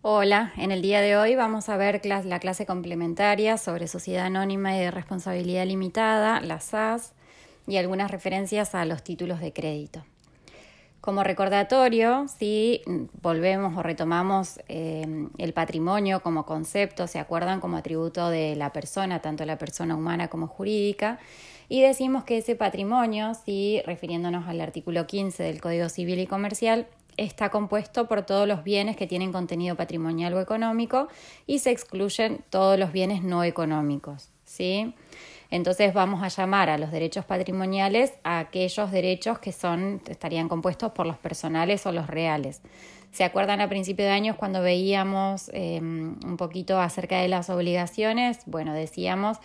Hola, en el día de hoy vamos a ver la clase complementaria sobre sociedad anónima y de responsabilidad limitada, la SAS, y algunas referencias a los títulos de crédito. Como recordatorio, si volvemos o retomamos eh, el patrimonio como concepto, se acuerdan como atributo de la persona, tanto la persona humana como jurídica, y decimos que ese patrimonio, si refiriéndonos al artículo 15 del Código Civil y Comercial, está compuesto por todos los bienes que tienen contenido patrimonial o económico y se excluyen todos los bienes no económicos, ¿sí? Entonces vamos a llamar a los derechos patrimoniales a aquellos derechos que son estarían compuestos por los personales o los reales. ¿Se acuerdan a principio de años cuando veíamos em, un poquito acerca de las obligaciones? Bueno, decíamos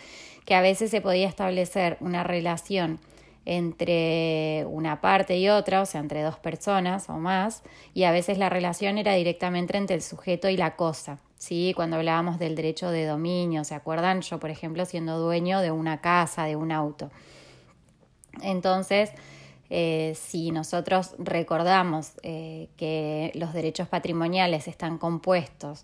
que a veces se podía establecer una relación entre una parte y otra, o sea, entre dos personas o más, y a veces la relación era directamente entre el sujeto y la cosa. ¿sí? Cuando hablábamos del derecho de dominio, ¿se acuerdan? Yo, por ejemplo, siendo dueño de una casa, de un auto. Entonces, eh, si nosotros recordamos eh, que los derechos patrimoniales están compuestos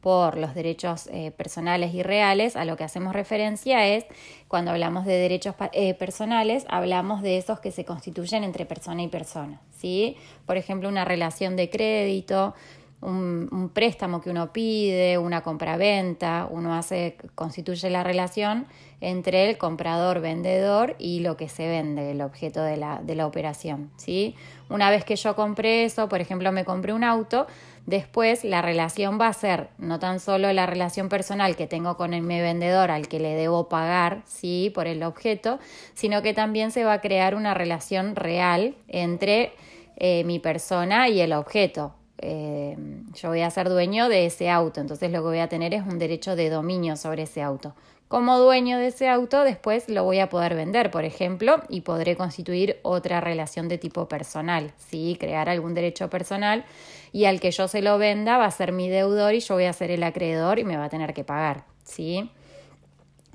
por los derechos eh, personales y reales, a lo que hacemos referencia es, cuando hablamos de derechos eh, personales, hablamos de esos que se constituyen entre persona y persona. ¿sí? Por ejemplo, una relación de crédito, un, préstamo que uno pide, una compraventa, uno hace, constituye la relación entre el comprador, vendedor y lo que se vende, el objeto de la, de la operación. ¿sí? Una vez que yo compré eso, por ejemplo, me compré un auto, después la relación va a ser no tan solo la relación personal que tengo con el, mi vendedor al que le debo pagar, sí, por el objeto, sino que también se va a crear una relación real entre eh, mi persona y el objeto. Eh, yo voy a ser dueño de ese auto, entonces lo que voy a tener es un derecho de dominio sobre ese auto. Como dueño de ese auto, después lo voy a poder vender, por ejemplo, y podré constituir otra relación de tipo personal, ¿sí? crear algún derecho personal y al que yo se lo venda va a ser mi deudor y yo voy a ser el acreedor y me va a tener que pagar. ¿sí?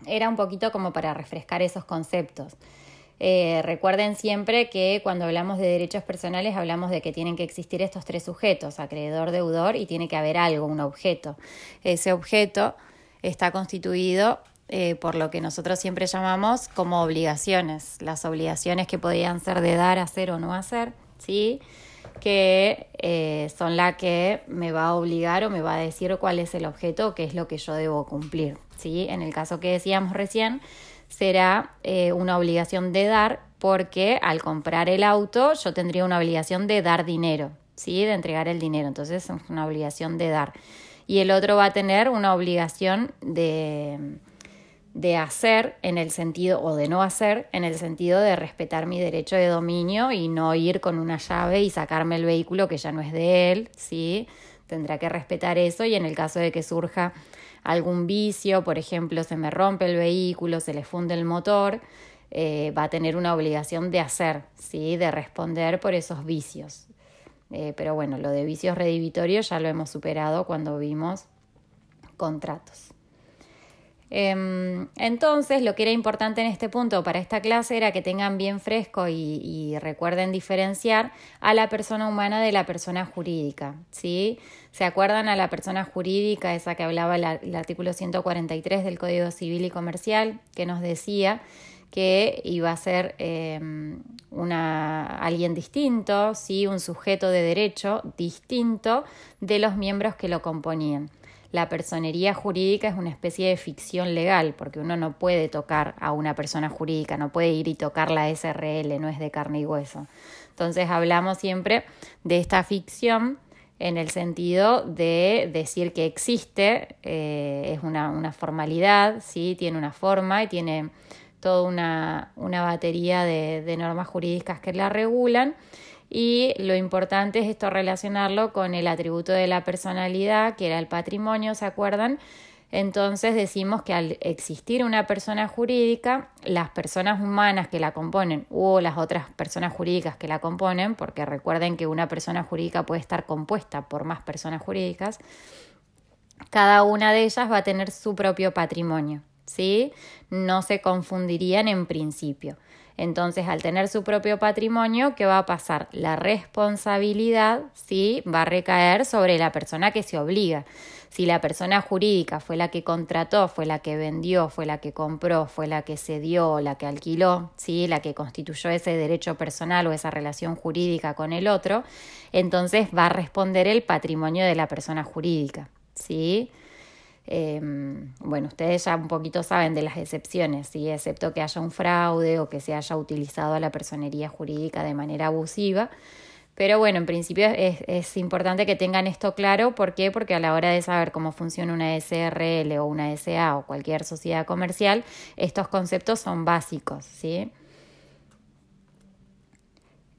Era un poquito como para refrescar esos conceptos. Eh, recuerden siempre que cuando hablamos de derechos personales hablamos de que tienen que existir estos tres sujetos, acreedor, deudor y tiene que haber algo, un objeto. Ese objeto está constituido eh, por lo que nosotros siempre llamamos como obligaciones, las obligaciones que podían ser de dar, hacer o no hacer, ¿sí? que eh, son las que me va a obligar o me va a decir cuál es el objeto, qué es lo que yo debo cumplir. ¿sí? En el caso que decíamos recién, será eh, una obligación de dar porque al comprar el auto yo tendría una obligación de dar dinero, ¿sí? de entregar el dinero, entonces es una obligación de dar. Y el otro va a tener una obligación de de hacer en el sentido, o de no hacer, en el sentido de respetar mi derecho de dominio y no ir con una llave y sacarme el vehículo que ya no es de él, ¿sí? Tendrá que respetar eso y en el caso de que surja algún vicio, por ejemplo, se me rompe el vehículo, se le funde el motor, eh, va a tener una obligación de hacer, ¿sí? De responder por esos vicios. Eh, pero bueno, lo de vicios redivitorios ya lo hemos superado cuando vimos contratos. Em, entonces, lo que era importante en este punto para esta clase era que tengan bien fresco y, recuerden diferenciar a la persona humana de la persona jurídica. ¿sí? ¿Se acuerdan a la persona jurídica, esa que hablaba el, artículo 143 del Código Civil y Comercial, que nos decía que iba a ser em, una, alguien distinto, ¿sí? un sujeto de derecho distinto de los miembros que lo componían? La personería jurídica es una especie de ficción legal, porque uno no puede tocar a una persona jurídica, no puede ir y tocar la SRL, no es de carne y hueso. Entonces hablamos siempre de esta ficción en el sentido de decir que existe, eh, es una, formalidad, ¿sí? tiene una forma y tiene toda una, batería de normas jurídicas que la regulan y lo importante es esto relacionarlo con el atributo de la personalidad, que era el patrimonio, ¿se acuerdan? Entonces decimos que al existir una persona jurídica, las personas humanas que la componen o las otras personas jurídicas que la componen, porque recuerden que una persona jurídica puede estar compuesta por más personas jurídicas, cada una de ellas va a tener su propio patrimonio, ¿sí? No se confundirían en principio. Entonces, al tener su propio patrimonio, ¿qué va a pasar? La responsabilidad, ¿sí? Va a recaer sobre la persona que se obliga. Si la persona jurídica fue la que contrató, fue la que vendió, fue la que compró, fue la que cedió, la que alquiló, ¿sí? la que constituyó ese derecho personal o esa relación jurídica con el otro, entonces va a responder el patrimonio de la persona jurídica. ¿sí? Em, bueno, ustedes ya un poquito saben de las excepciones, ¿sí? excepto que haya un fraude o que se haya utilizado a la personería jurídica de manera abusiva. Pero bueno, en principio es, es, importante que tengan esto claro. ¿Por qué? Porque a la hora de saber cómo funciona una SRL o una SA o cualquier sociedad comercial, estos conceptos son básicos, ¿sí?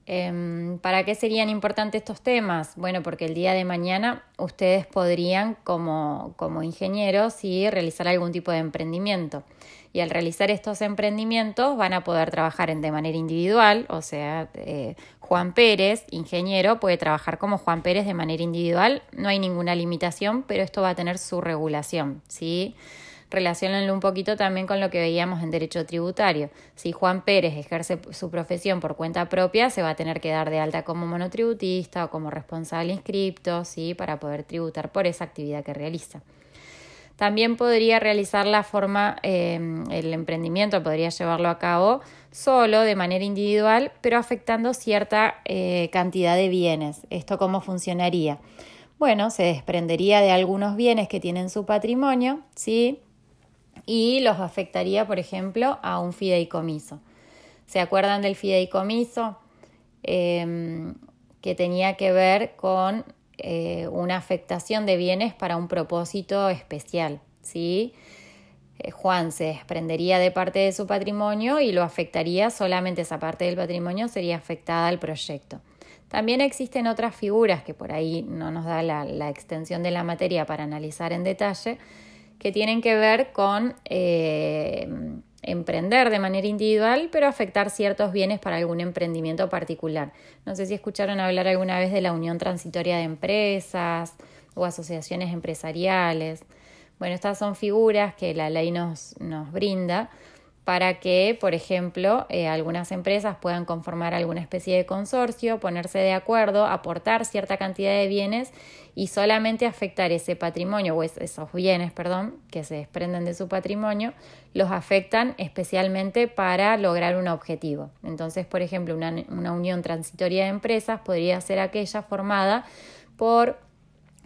Em, ¿Para qué serían importantes estos temas? Bueno, porque el día de mañana ustedes podrían, como, como ingenieros, ¿sí? realizar algún tipo de emprendimiento. Y al realizar estos emprendimientos van a poder trabajar de manera individual, o sea, eh, Juan Pérez, ingeniero, puede trabajar como Juan Pérez de manera individual, no hay ninguna limitación, pero esto va a tener su regulación, ¿sí? Relacionenlo un poquito también con lo que veíamos en derecho tributario. Si Juan Pérez ejerce su profesión por cuenta propia, se va a tener que dar de alta como monotributista o como responsable inscripto, ¿sí? para poder tributar por esa actividad que realiza. También podría realizar la forma, eh, el emprendimiento podría llevarlo a cabo solo, de manera individual, pero afectando cierta eh, cantidad de bienes. ¿Esto cómo funcionaría? Bueno, se desprendería de algunos bienes que tienen su patrimonio, ¿sí? Y los afectaría, por ejemplo, a un fideicomiso. ¿Se acuerdan del fideicomiso? Em, que tenía que ver con eh, una afectación de bienes para un propósito especial. ¿sí? Eh, Juan se desprendería de parte de su patrimonio y lo afectaría, solamente esa parte del patrimonio sería afectada al proyecto. También existen otras figuras que por ahí no nos da la extensión de la materia para analizar en detalle, que tienen que ver con eh, emprender de manera individual, pero afectar ciertos bienes para algún emprendimiento particular. No sé si escucharon hablar alguna vez de la Unión Transitoria de Empresas o asociaciones empresariales. Bueno, estas son figuras que la ley nos, nos brinda para que, por ejemplo, eh, algunas empresas puedan conformar alguna especie de consorcio, ponerse de acuerdo, aportar cierta cantidad de bienes y solamente afectar ese patrimonio o esos bienes, perdón, que se desprenden de su patrimonio, los afectan especialmente para lograr un objetivo. Entonces, por ejemplo, una, una unión transitoria de empresas podría ser aquella formada por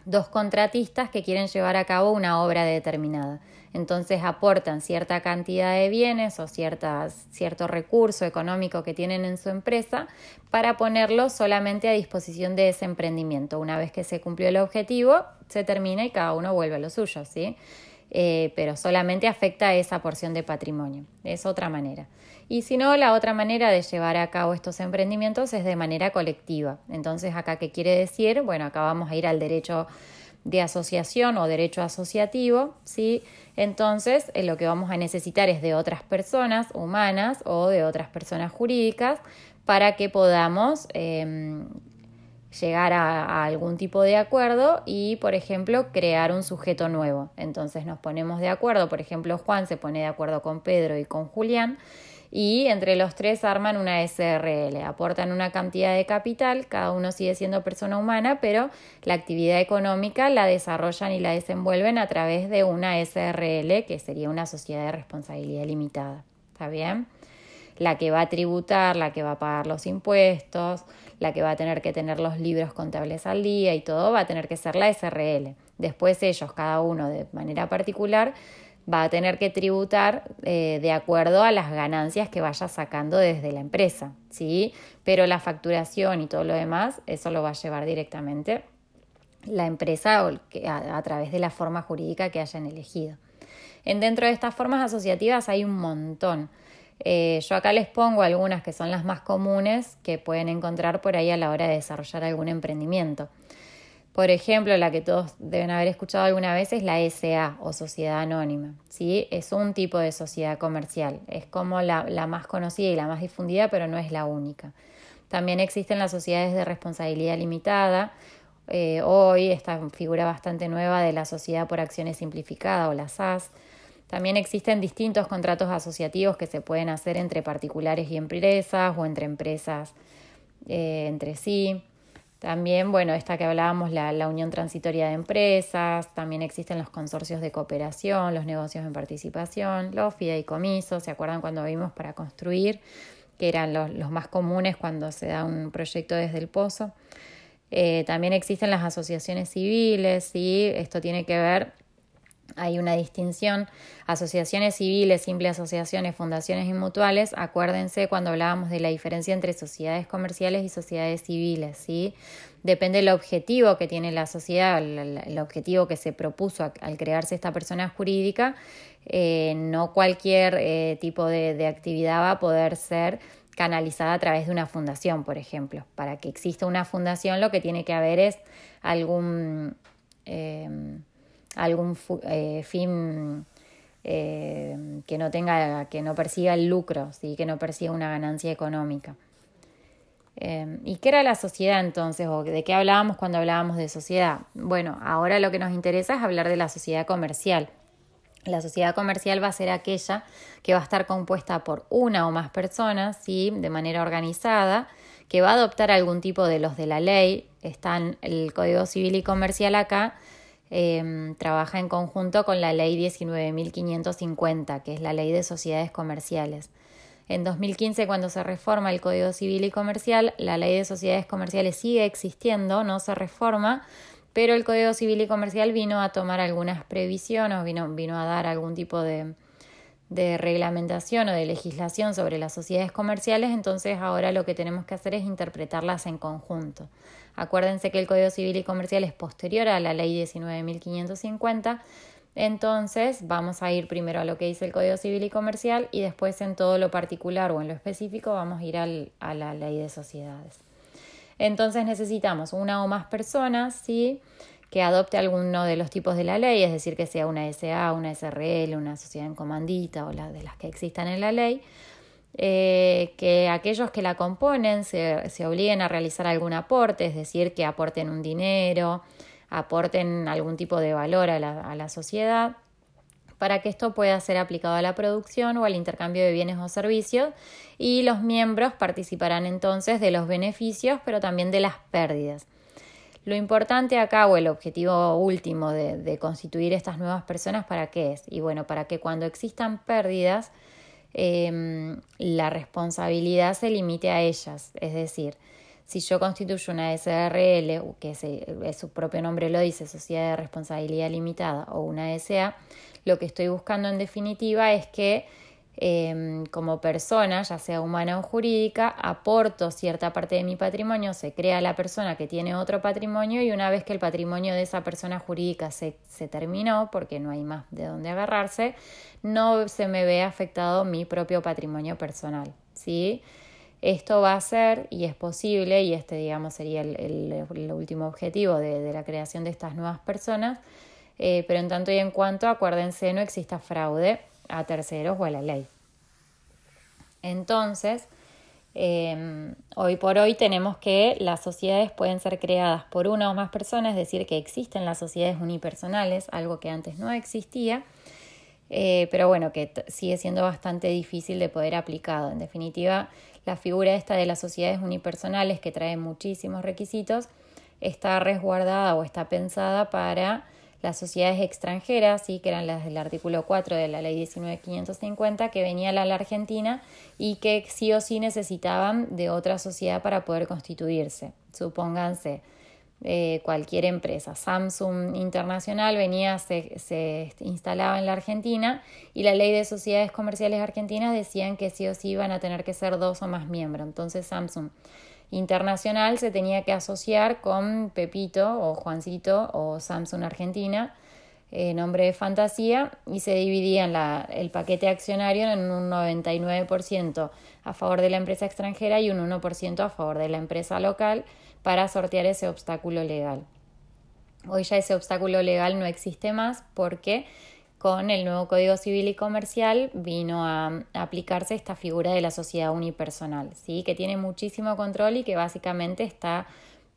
dos contratistas que quieren llevar a cabo una obra determinada entonces aportan cierta cantidad de bienes o cierto recurso económico que tienen en su empresa para ponerlo solamente a disposición de ese emprendimiento. Una vez que se cumplió el objetivo, se termina y cada uno vuelve a lo suyo, ¿sí? Eh, pero solamente afecta a esa porción de patrimonio. Es otra manera. Y si no, la otra manera de llevar a cabo estos emprendimientos es de manera colectiva. Entonces, acá, ¿qué quiere decir? Bueno, acá vamos a ir al derecho de asociación o derecho asociativo, ¿sí? Entonces, eh, lo que vamos a necesitar es de otras personas humanas o de otras personas jurídicas para que podamos em, llegar a, algún tipo de acuerdo y, por ejemplo, crear un sujeto nuevo. Entonces nos ponemos de acuerdo, por ejemplo, Juan se pone de acuerdo con Pedro y con Julián y entre los tres arman una SRL, aportan una cantidad de capital, cada uno sigue siendo persona humana, pero la actividad económica la desarrollan y la desenvuelven a través de una SRL, que sería una sociedad de responsabilidad limitada. ¿Está bien? La que va a tributar, la que va a pagar los impuestos, la que va a tener que tener los libros contables al día y todo va a tener que ser la SRL. Después ellos, cada uno de manera particular, va a tener que tributar eh, de acuerdo a las ganancias que vaya sacando desde la empresa, ¿sí? Pero la facturación y todo lo demás, eso lo va a llevar directamente la empresa a, a través de la forma jurídica que hayan elegido. En dentro de estas formas asociativas hay un montón. Eh, yo acá les pongo algunas que son las más comunes que pueden encontrar por ahí a la hora de desarrollar algún emprendimiento. Por ejemplo, la que todos deben haber escuchado alguna vez es la SA o Sociedad Anónima. ¿sí? Es un tipo de sociedad comercial, es como la, más conocida y la más difundida, pero no es la única. También existen las sociedades de responsabilidad limitada. Eh, hoy esta figura bastante nueva de la Sociedad por Acciones Simplificada o la SAS. También existen distintos contratos asociativos que se pueden hacer entre particulares y empresas o entre empresas eh, entre sí. También, bueno, esta que hablábamos, la, la, unión transitoria de empresas, también existen los consorcios de cooperación, los negocios en participación, los fideicomisos, ¿se acuerdan cuando vimos para construir? que eran los, los más comunes cuando se da un proyecto desde el pozo. Eh, también existen las asociaciones civiles y esto tiene que ver hay una distinción. Asociaciones civiles, simples asociaciones, fundaciones y mutuales. Acuérdense cuando hablábamos de la diferencia entre sociedades comerciales y sociedades civiles. ¿sí? Depende del objetivo que tiene la sociedad, el, objetivo que se propuso al crearse esta persona jurídica. Eh, no cualquier eh, tipo de, actividad va a poder ser canalizada a través de una fundación, por ejemplo. Para que exista una fundación lo que tiene que haber es algún eh, algún eh, fin eh, que no tenga, que no persiga el lucro, ¿sí? que no persiga una ganancia económica. Eh, ¿Y qué era la sociedad entonces? ¿O de qué hablábamos cuando hablábamos de sociedad? Bueno, ahora lo que nos interesa es hablar de la sociedad comercial. La sociedad comercial va a ser aquella que va a estar compuesta por una o más personas, ¿sí? de manera organizada, que va a adoptar algún tipo de los de la ley. Están el Código Civil y Comercial acá, Em, trabaja en conjunto con la ley 19.550, que es la ley de sociedades comerciales. En 2015, cuando se reforma el Código Civil y Comercial, la ley de sociedades comerciales sigue existiendo, no se reforma, pero el Código Civil y Comercial vino a tomar algunas previsiones, vino, vino a dar algún tipo de, de reglamentación o de legislación sobre las sociedades comerciales, entonces ahora lo que tenemos que hacer es interpretarlas en conjunto. Acuérdense que el Código Civil y Comercial es posterior a la Ley 19.550, entonces vamos a ir primero a lo que dice el Código Civil y Comercial y después en todo lo particular o en lo específico vamos a ir al, a la Ley de Sociedades. Entonces necesitamos una o más personas, ¿sí? que adopte alguno de los tipos de la ley, es decir, que sea una SA, una SRL, una sociedad en comandita o la de las que existan en la ley, eh, que aquellos que la componen se, se, obliguen a realizar algún aporte, es decir, que aporten un dinero, aporten algún tipo de valor a la, a la sociedad, para que esto pueda ser aplicado a la producción o al intercambio de bienes o servicios y los miembros participarán entonces de los beneficios, pero también de las pérdidas. Lo importante acá o el objetivo último de, constituir estas nuevas personas, ¿para qué es? Y bueno, para que cuando existan pérdidas, em, la responsabilidad se limite a ellas. Es decir, si yo constituyo una SRL, que es, su propio nombre lo dice, Sociedad de Responsabilidad Limitada, o una SA, lo que estoy buscando en definitiva es que Em, como persona, ya sea humana o jurídica, aporto cierta parte de mi patrimonio, se crea la persona que tiene otro patrimonio y una vez que el patrimonio de esa persona jurídica se, terminó, porque no hay más de dónde agarrarse, no se me ve afectado mi propio patrimonio personal. ¿sí? Esto va a ser, y es posible, y este digamos sería el, último objetivo de, de, la creación de estas nuevas personas, eh, pero en tanto y en cuanto, acuérdense, no exista fraude a terceros o a la ley. Entonces, em, hoy por hoy tenemos que las sociedades pueden ser creadas por una o más personas, es decir, que existen las sociedades unipersonales, algo que antes no existía, eh, pero bueno, que sigue siendo bastante difícil de poder aplicado. En definitiva, la figura esta de las sociedades unipersonales, que trae muchísimos requisitos, está resguardada o está pensada para las sociedades extranjeras, ¿sí? que eran las del artículo 4 de la ley 19550, que venían a la Argentina y que sí o sí necesitaban de otra sociedad para poder constituirse. Supónganse eh, cualquier empresa. Samsung Internacional venía, se, se instalaba en la Argentina y la ley de sociedades comerciales argentinas decían que sí o sí iban a tener que ser dos o más miembros. Entonces Samsung internacional se tenía que asociar con Pepito o Juancito o Samsung Argentina, eh, nombre de fantasía, y se dividía el paquete accionario en un 99% a favor de la empresa extranjera y un 1% a favor de la empresa local para sortear ese obstáculo legal. Hoy ya ese obstáculo legal no existe más porque con el nuevo Código Civil y Comercial vino a, aplicarse esta figura de la sociedad unipersonal, ¿sí? que tiene muchísimo control y que básicamente está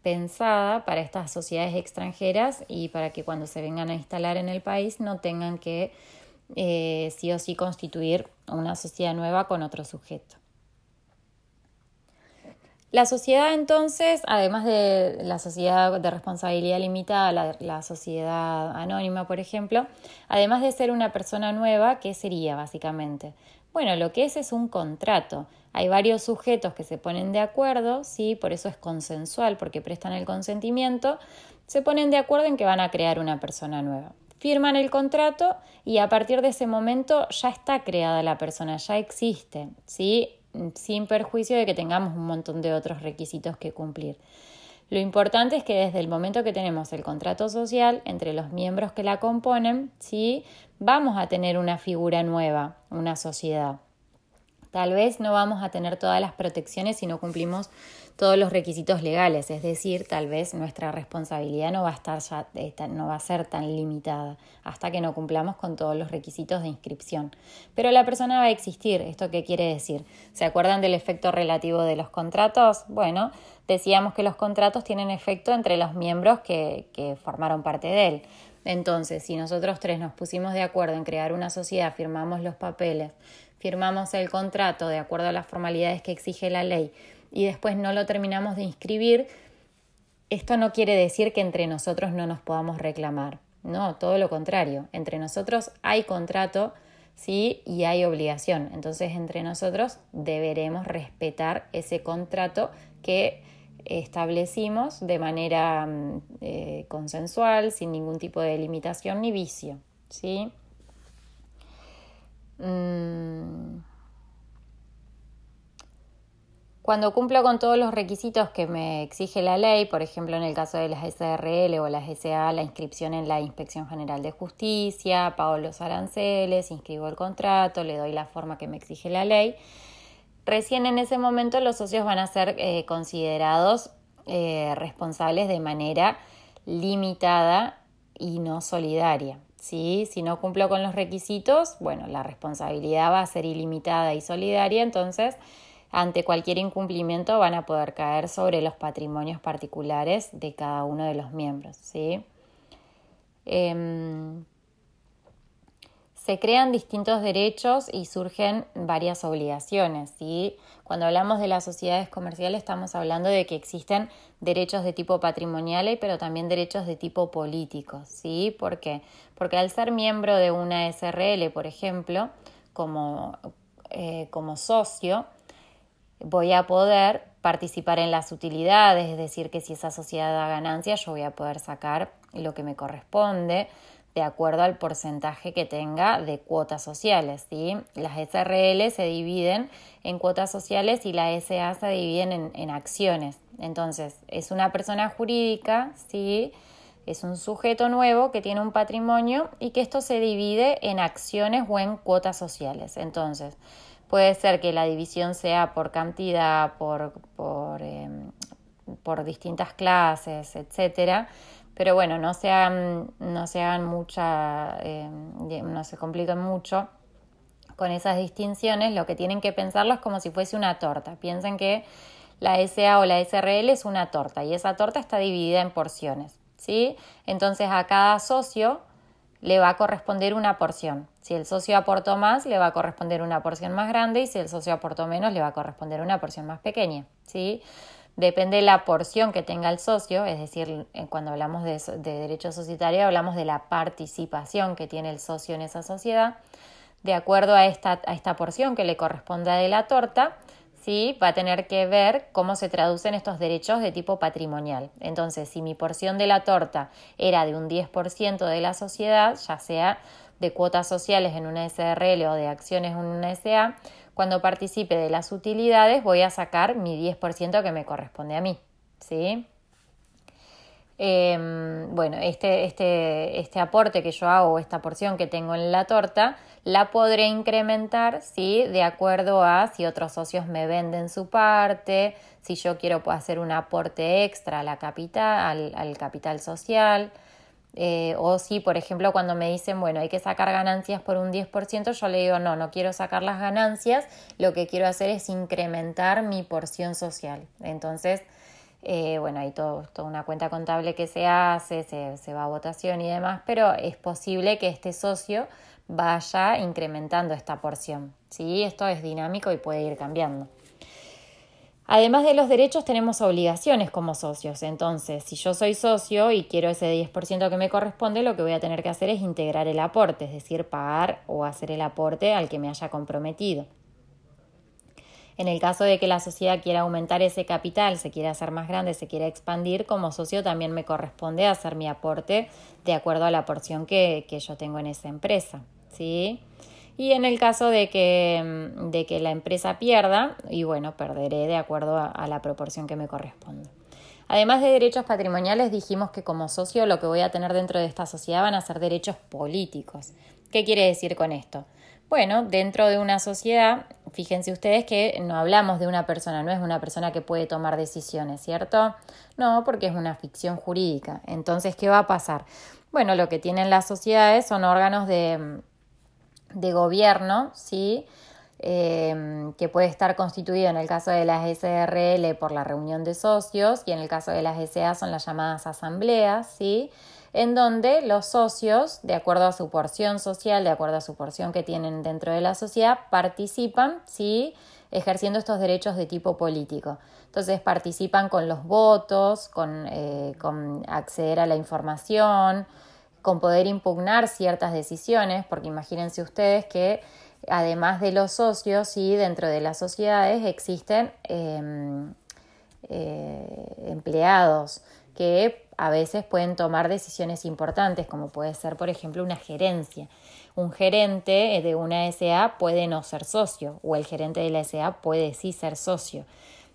pensada para estas sociedades extranjeras y para que cuando se vengan a instalar en el país no tengan que eh, sí o sí constituir una sociedad nueva con otro sujeto. La sociedad entonces, además de la sociedad de responsabilidad limitada, la, sociedad anónima, por ejemplo, además de ser una persona nueva, ¿qué sería básicamente? Bueno, lo que es es un contrato. Hay varios sujetos que se ponen de acuerdo, sí, por eso es consensual, porque prestan el consentimiento, se ponen de acuerdo en que van a crear una persona nueva. Firman el contrato y a partir de ese momento ya está creada la persona, ya existe, ¿sí? Sin perjuicio de que tengamos un montón de otros requisitos que cumplir. Lo importante es que desde el momento que tenemos el contrato social entre los miembros que la componen, ¿sí? vamos a tener una figura nueva, una sociedad. Tal vez no vamos a tener todas las protecciones si no cumplimos todos los requisitos legales, es decir, tal vez nuestra responsabilidad no va a estar ya, eh, no va a ser tan limitada hasta que no cumplamos con todos los requisitos de inscripción. Pero la persona va a existir, ¿esto qué quiere decir? ¿Se acuerdan del efecto relativo de los contratos? Bueno, decíamos que los contratos tienen efecto entre los miembros que, que formaron parte de él. Entonces, si nosotros tres nos pusimos de acuerdo en crear una sociedad, firmamos los papeles, firmamos el contrato de acuerdo a las formalidades que exige la ley, y después no lo terminamos de inscribir, esto no quiere decir que entre nosotros no nos podamos reclamar. No, todo lo contrario. Entre nosotros hay contrato, sí, y hay obligación. Entonces, entre nosotros deberemos respetar ese contrato que establecimos de manera mm, eh, consensual, sin ningún tipo de limitación ni vicio, ¿sí? Mm. Cuando cumplo con todos los requisitos que me exige la ley, por ejemplo en el caso de las SRL o las SA, la inscripción en la Inspección General de Justicia, pago los aranceles, inscribo el contrato, le doy la forma que me exige la ley, recién en ese momento los socios van a ser eh, considerados eh, responsables de manera limitada y no solidaria. ¿sí? Si no cumplo con los requisitos, bueno, la responsabilidad va a ser ilimitada y solidaria, entonces ante cualquier incumplimiento van a poder caer sobre los patrimonios particulares de cada uno de los miembros. ¿sí? Em, se crean distintos derechos y surgen varias obligaciones. ¿sí? Cuando hablamos de las sociedades comerciales estamos hablando de que existen derechos de tipo patrimonial, pero también derechos de tipo político. ¿sí? ¿Por qué? Porque al ser miembro de una SRL, por ejemplo, como, eh, como socio, voy a poder participar en las utilidades, es decir, que si esa sociedad da ganancias, yo voy a poder sacar lo que me corresponde de acuerdo al porcentaje que tenga de cuotas sociales. ¿sí? Las SRL se dividen en cuotas sociales y la SA se dividen en, en acciones. Entonces, es una persona jurídica, ¿sí? es un sujeto nuevo que tiene un patrimonio y que esto se divide en acciones o en cuotas sociales. Entonces, Puede ser que la división sea por cantidad, por, por, em, por distintas clases, etcétera. Pero bueno, no se hagan, no se mucha, em, no se compliquen mucho con esas distinciones. Lo que tienen que pensarlo es como si fuese una torta. Piensen que la SA o la SRL es una torta y esa torta está dividida en porciones. ¿sí? Entonces a cada socio le va a corresponder una porción. Si el socio aportó más, le va a corresponder una porción más grande y si el socio aportó menos, le va a corresponder una porción más pequeña. ¿sí? Depende de la porción que tenga el socio, es decir, cuando hablamos de, de derecho societario hablamos de la participación que tiene el socio en esa sociedad. De acuerdo a esta, a esta porción que le corresponde de la torta, ¿sí? va a tener que ver cómo se traducen estos derechos de tipo patrimonial. Entonces, si mi porción de la torta era de un 10% de la sociedad, ya sea de cuotas sociales en una SRL o de acciones en una SA, cuando participe de las utilidades voy a sacar mi 10% que me corresponde a mí. ¿sí? Em, bueno, este, este, este, aporte que yo hago, esta porción que tengo en la torta, la podré incrementar, ¿sí? De acuerdo a si otros socios me venden su parte, si yo quiero hacer un aporte extra la capital, al, capital social, eh, o si, por ejemplo, cuando me dicen, bueno, hay que sacar ganancias por un 10%, yo le digo, no, no quiero sacar las ganancias, lo que quiero hacer es incrementar mi porción social. Entonces, Eh, bueno, hay todo, toda una cuenta contable que se hace, se, se va a votación y demás, pero es posible que este socio vaya incrementando esta porción. ¿sí? Esto es dinámico y puede ir cambiando. Además de los derechos, tenemos obligaciones como socios. Entonces, si yo soy socio y quiero ese 10% que me corresponde, lo que voy a tener que hacer es integrar el aporte, es decir, pagar o hacer el aporte al que me haya comprometido. En el caso de que la sociedad quiera aumentar ese capital, se quiera hacer más grande, se quiera expandir, como socio también me corresponde hacer mi aporte de acuerdo a la porción que, que yo tengo en esa empresa. ¿sí? Y en el caso de que, de que la empresa pierda, y bueno, perderé de acuerdo a, a la proporción que me corresponde. Además de derechos patrimoniales, dijimos que como socio lo que voy a tener dentro de esta sociedad van a ser derechos políticos. ¿Qué quiere decir con esto? Bueno, dentro de una sociedad, fíjense ustedes que no hablamos de una persona, no es una persona que puede tomar decisiones, ¿cierto? No, porque es una ficción jurídica. Entonces, ¿qué va a pasar? Bueno, lo que tienen las sociedades son órganos de, de gobierno, ¿sí? Eh, que puede estar constituido en el caso de las SRL por la reunión de socios y en el caso de las SA son las llamadas asambleas, ¿sí? En donde los socios, de acuerdo a su porción social, de acuerdo a su porción que tienen dentro de la sociedad, participan, ¿sí? ejerciendo estos derechos de tipo político. Entonces participan con los votos, con, eh, con acceder a la información, con poder impugnar ciertas decisiones, porque imagínense ustedes que además de los socios, sí, dentro de las sociedades existen em, eh, empleados que a veces pueden tomar decisiones importantes, como puede ser, por ejemplo, una gerencia. Un gerente de una SA puede no ser socio, o el gerente de la SA puede sí ser socio.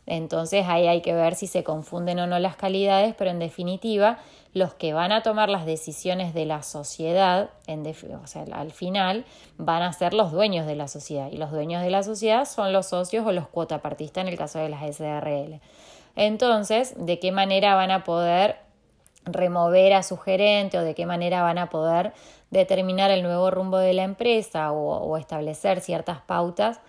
Entonces ahí hay que ver si se confunden o no las calidades, pero en definitiva, los que van a tomar las decisiones de la sociedad, o sea, al final, van a ser los dueños de la sociedad. Y los dueños de la sociedad son los socios o los cuotapartistas en el caso de las SRL. Entonces, ¿de qué manera van a poder remover a su gerente o de qué manera van a poder determinar el nuevo rumbo de la empresa o, establecer ciertas pautas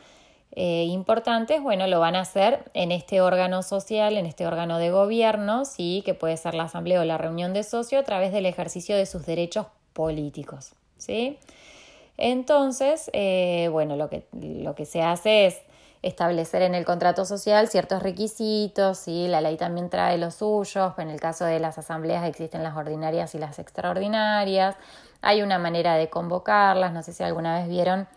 eh, importantes, bueno, lo van a hacer en este órgano social, en este órgano de gobierno, sí, que puede ser la asamblea o la reunión de socios a través del ejercicio de sus derechos políticos, ¿sí? Entonces, eh, bueno, lo que, lo que se hace es establecer en el contrato social ciertos requisitos, ¿sí? la ley también trae los suyos, en el caso de las asambleas existen las ordinarias y las extraordinarias, hay una manera de convocarlas, no sé si alguna vez vieron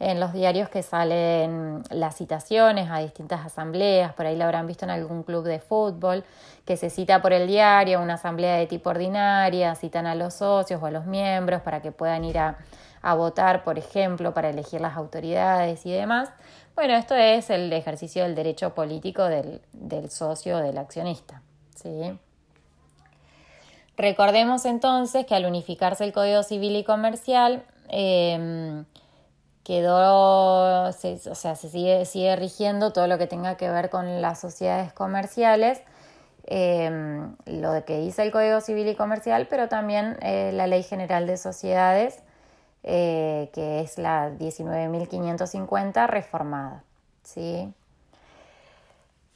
en los diarios que salen las citaciones a distintas asambleas, por ahí lo habrán visto en algún club de fútbol, que se cita por el diario una asamblea de tipo ordinaria, citan a los socios o a los miembros para que puedan ir a, a votar, por ejemplo, para elegir las autoridades y demás. Bueno, esto es el ejercicio del derecho político del, socio o del accionista. ¿sí? Recordemos entonces que al unificarse el Código Civil y Comercial, em, quedó, o sea, se sigue, sigue, rigiendo todo lo que tenga que ver con las sociedades comerciales, em, lo que dice el Código Civil y Comercial, pero también eh, la Ley General de Sociedades eh, que es la 19.550 reformada. ¿sí?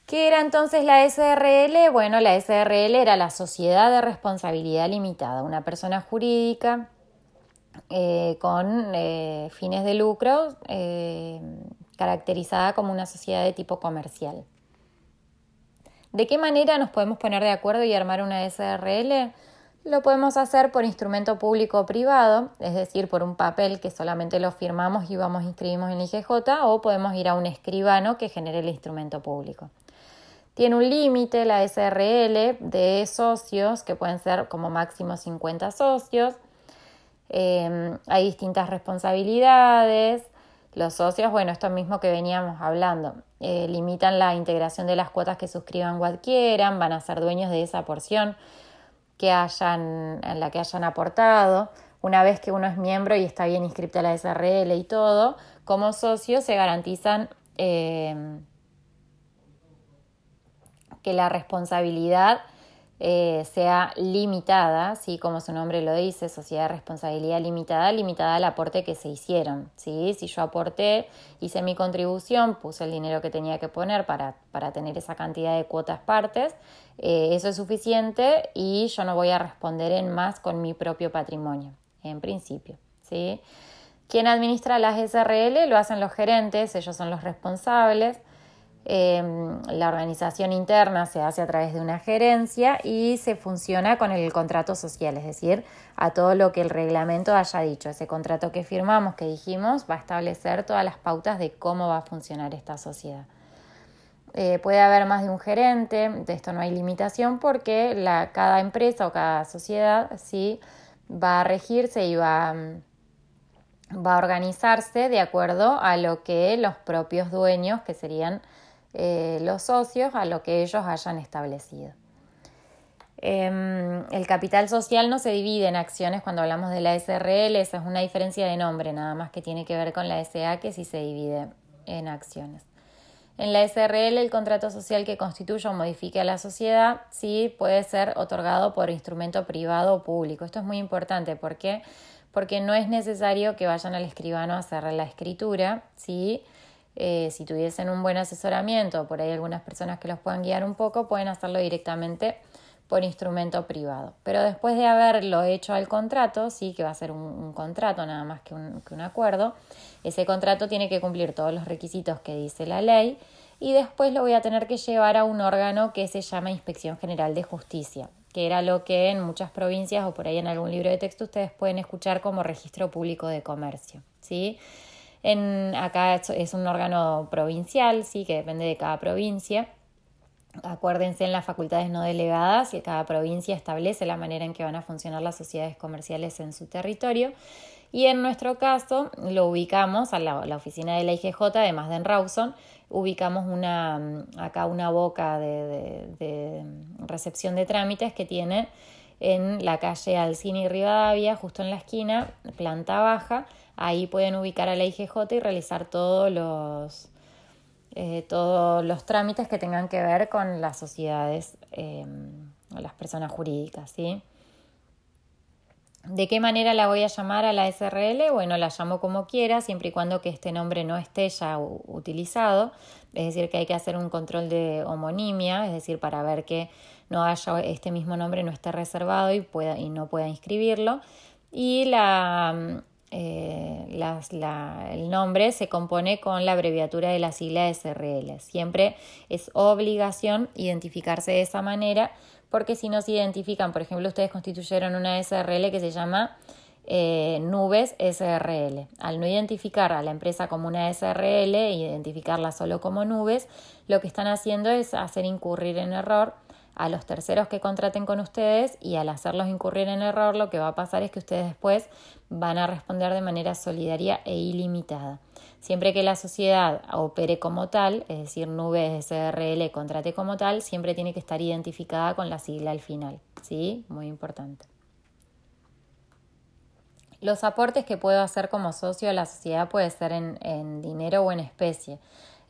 ¿Qué era entonces la SRL? Bueno, la SRL era la Sociedad de Responsabilidad Limitada, una persona jurídica eh, con eh, fines de lucro caracterizada como una sociedad de tipo comercial. ¿De qué manera nos podemos poner de acuerdo y armar una SRL? Lo podemos hacer por instrumento público o privado, es decir, por un papel que solamente lo firmamos y vamos inscribimos en IGJ, o podemos ir a un escribano que genere el instrumento público. Tiene un límite la SRL de socios, que pueden ser como máximo 50 socios. Em, hay distintas responsabilidades. Los socios, bueno, esto mismo que veníamos hablando, eh, limitan la integración de las cuotas que suscriban o adquieran, van a ser dueños de esa porción que hayan, en la que hayan aportado. Una vez que uno es miembro y está bien inscrito a la SRL y todo, como socio se garantizan eh, que la responsabilidad eh, sea limitada, ¿sí? como su nombre lo dice, sociedad de responsabilidad limitada, limitada al aporte que se hicieron. ¿sí? Si yo aporté, hice mi contribución, puse el dinero que tenía que poner para, para tener esa cantidad de cuotas partes, eh, eso es suficiente y yo no voy a responder en más con mi propio patrimonio, en principio. ¿sí? Quien administra las SRL lo hacen los gerentes, ellos son los responsables. Em, la organización interna se hace a través de una gerencia y se funciona con el contrato social, es decir, a todo lo que el reglamento haya dicho. Ese contrato que firmamos, que dijimos, va a establecer todas las pautas de cómo va a funcionar esta sociedad. Eh, puede haber más de un gerente, de esto no hay limitación porque la, cada empresa o cada sociedad sí va a regirse y va, va a organizarse de acuerdo a lo que los propios dueños, que serían eh, los socios a lo que ellos hayan establecido. Em, el capital social no se divide en acciones cuando hablamos de la SRL, esa es una diferencia de nombre, nada más que tiene que ver con la SA que sí se divide en acciones. En la SRL el contrato social que constituya o modifique a la sociedad sí puede ser otorgado por instrumento privado o público. Esto es muy importante porque porque no es necesario que vayan al escribano a hacer la escritura, ¿sí? Eh, si tuviesen un buen asesoramiento, por ahí algunas personas que los puedan guiar un poco, pueden hacerlo directamente por instrumento privado. Pero después de haberlo hecho al contrato, sí que va a ser un, contrato nada más que un, acuerdo, ese contrato tiene que cumplir todos los requisitos que dice la ley y después lo voy a tener que llevar a un órgano que se llama Inspección General de Justicia, que era lo que en muchas provincias o por ahí en algún libro de texto ustedes pueden escuchar como registro público de comercio. ¿sí? En, acá es un órgano provincial, sí, que depende de cada provincia. Acuérdense en las facultades no delegadas que cada provincia establece la manera en que van a funcionar las sociedades comerciales en su territorio. Y en nuestro caso lo ubicamos a la, oficina de la IGJ, además de en Rawson, ubicamos una, acá una boca de, recepción de trámites que tiene en la calle Alcina y Rivadavia, justo en la esquina, planta baja, Ahí pueden ubicar a la IGJ y realizar todos los, eh, todos los trámites que tengan que ver con las sociedades eh, o las personas jurídicas. ¿sí? ¿De qué manera la voy a llamar a la SRL? Bueno, la llamo como quiera, siempre y cuando que este nombre no esté ya utilizado. Es decir, que hay que hacer un control de homonimia, es decir, para ver que no haya este mismo nombre, no esté reservado y, pueda, y no pueda inscribirlo. Y la, eh, el nombre se compone con la abreviatura de la sigla SRL. Siempre es obligación identificarse de esa manera porque si no se identifican, por ejemplo, ustedes constituyeron una SRL que se llama eh, Nubes SRL. Al no identificar a la empresa como una SRL identificarla solo como Nubes, lo que están haciendo es hacer incurrir en error a los terceros que contraten con ustedes y al hacerlos incurrir en error lo que va a pasar es que ustedes después van a responder de manera solidaria e ilimitada. Siempre que la sociedad opere como tal, es decir, nubes SRL contrate como tal, siempre tiene que estar identificada con la sigla al final. ¿Sí? Muy importante. Los aportes que puedo hacer como socio a la sociedad puede ser en, dinero o en especie.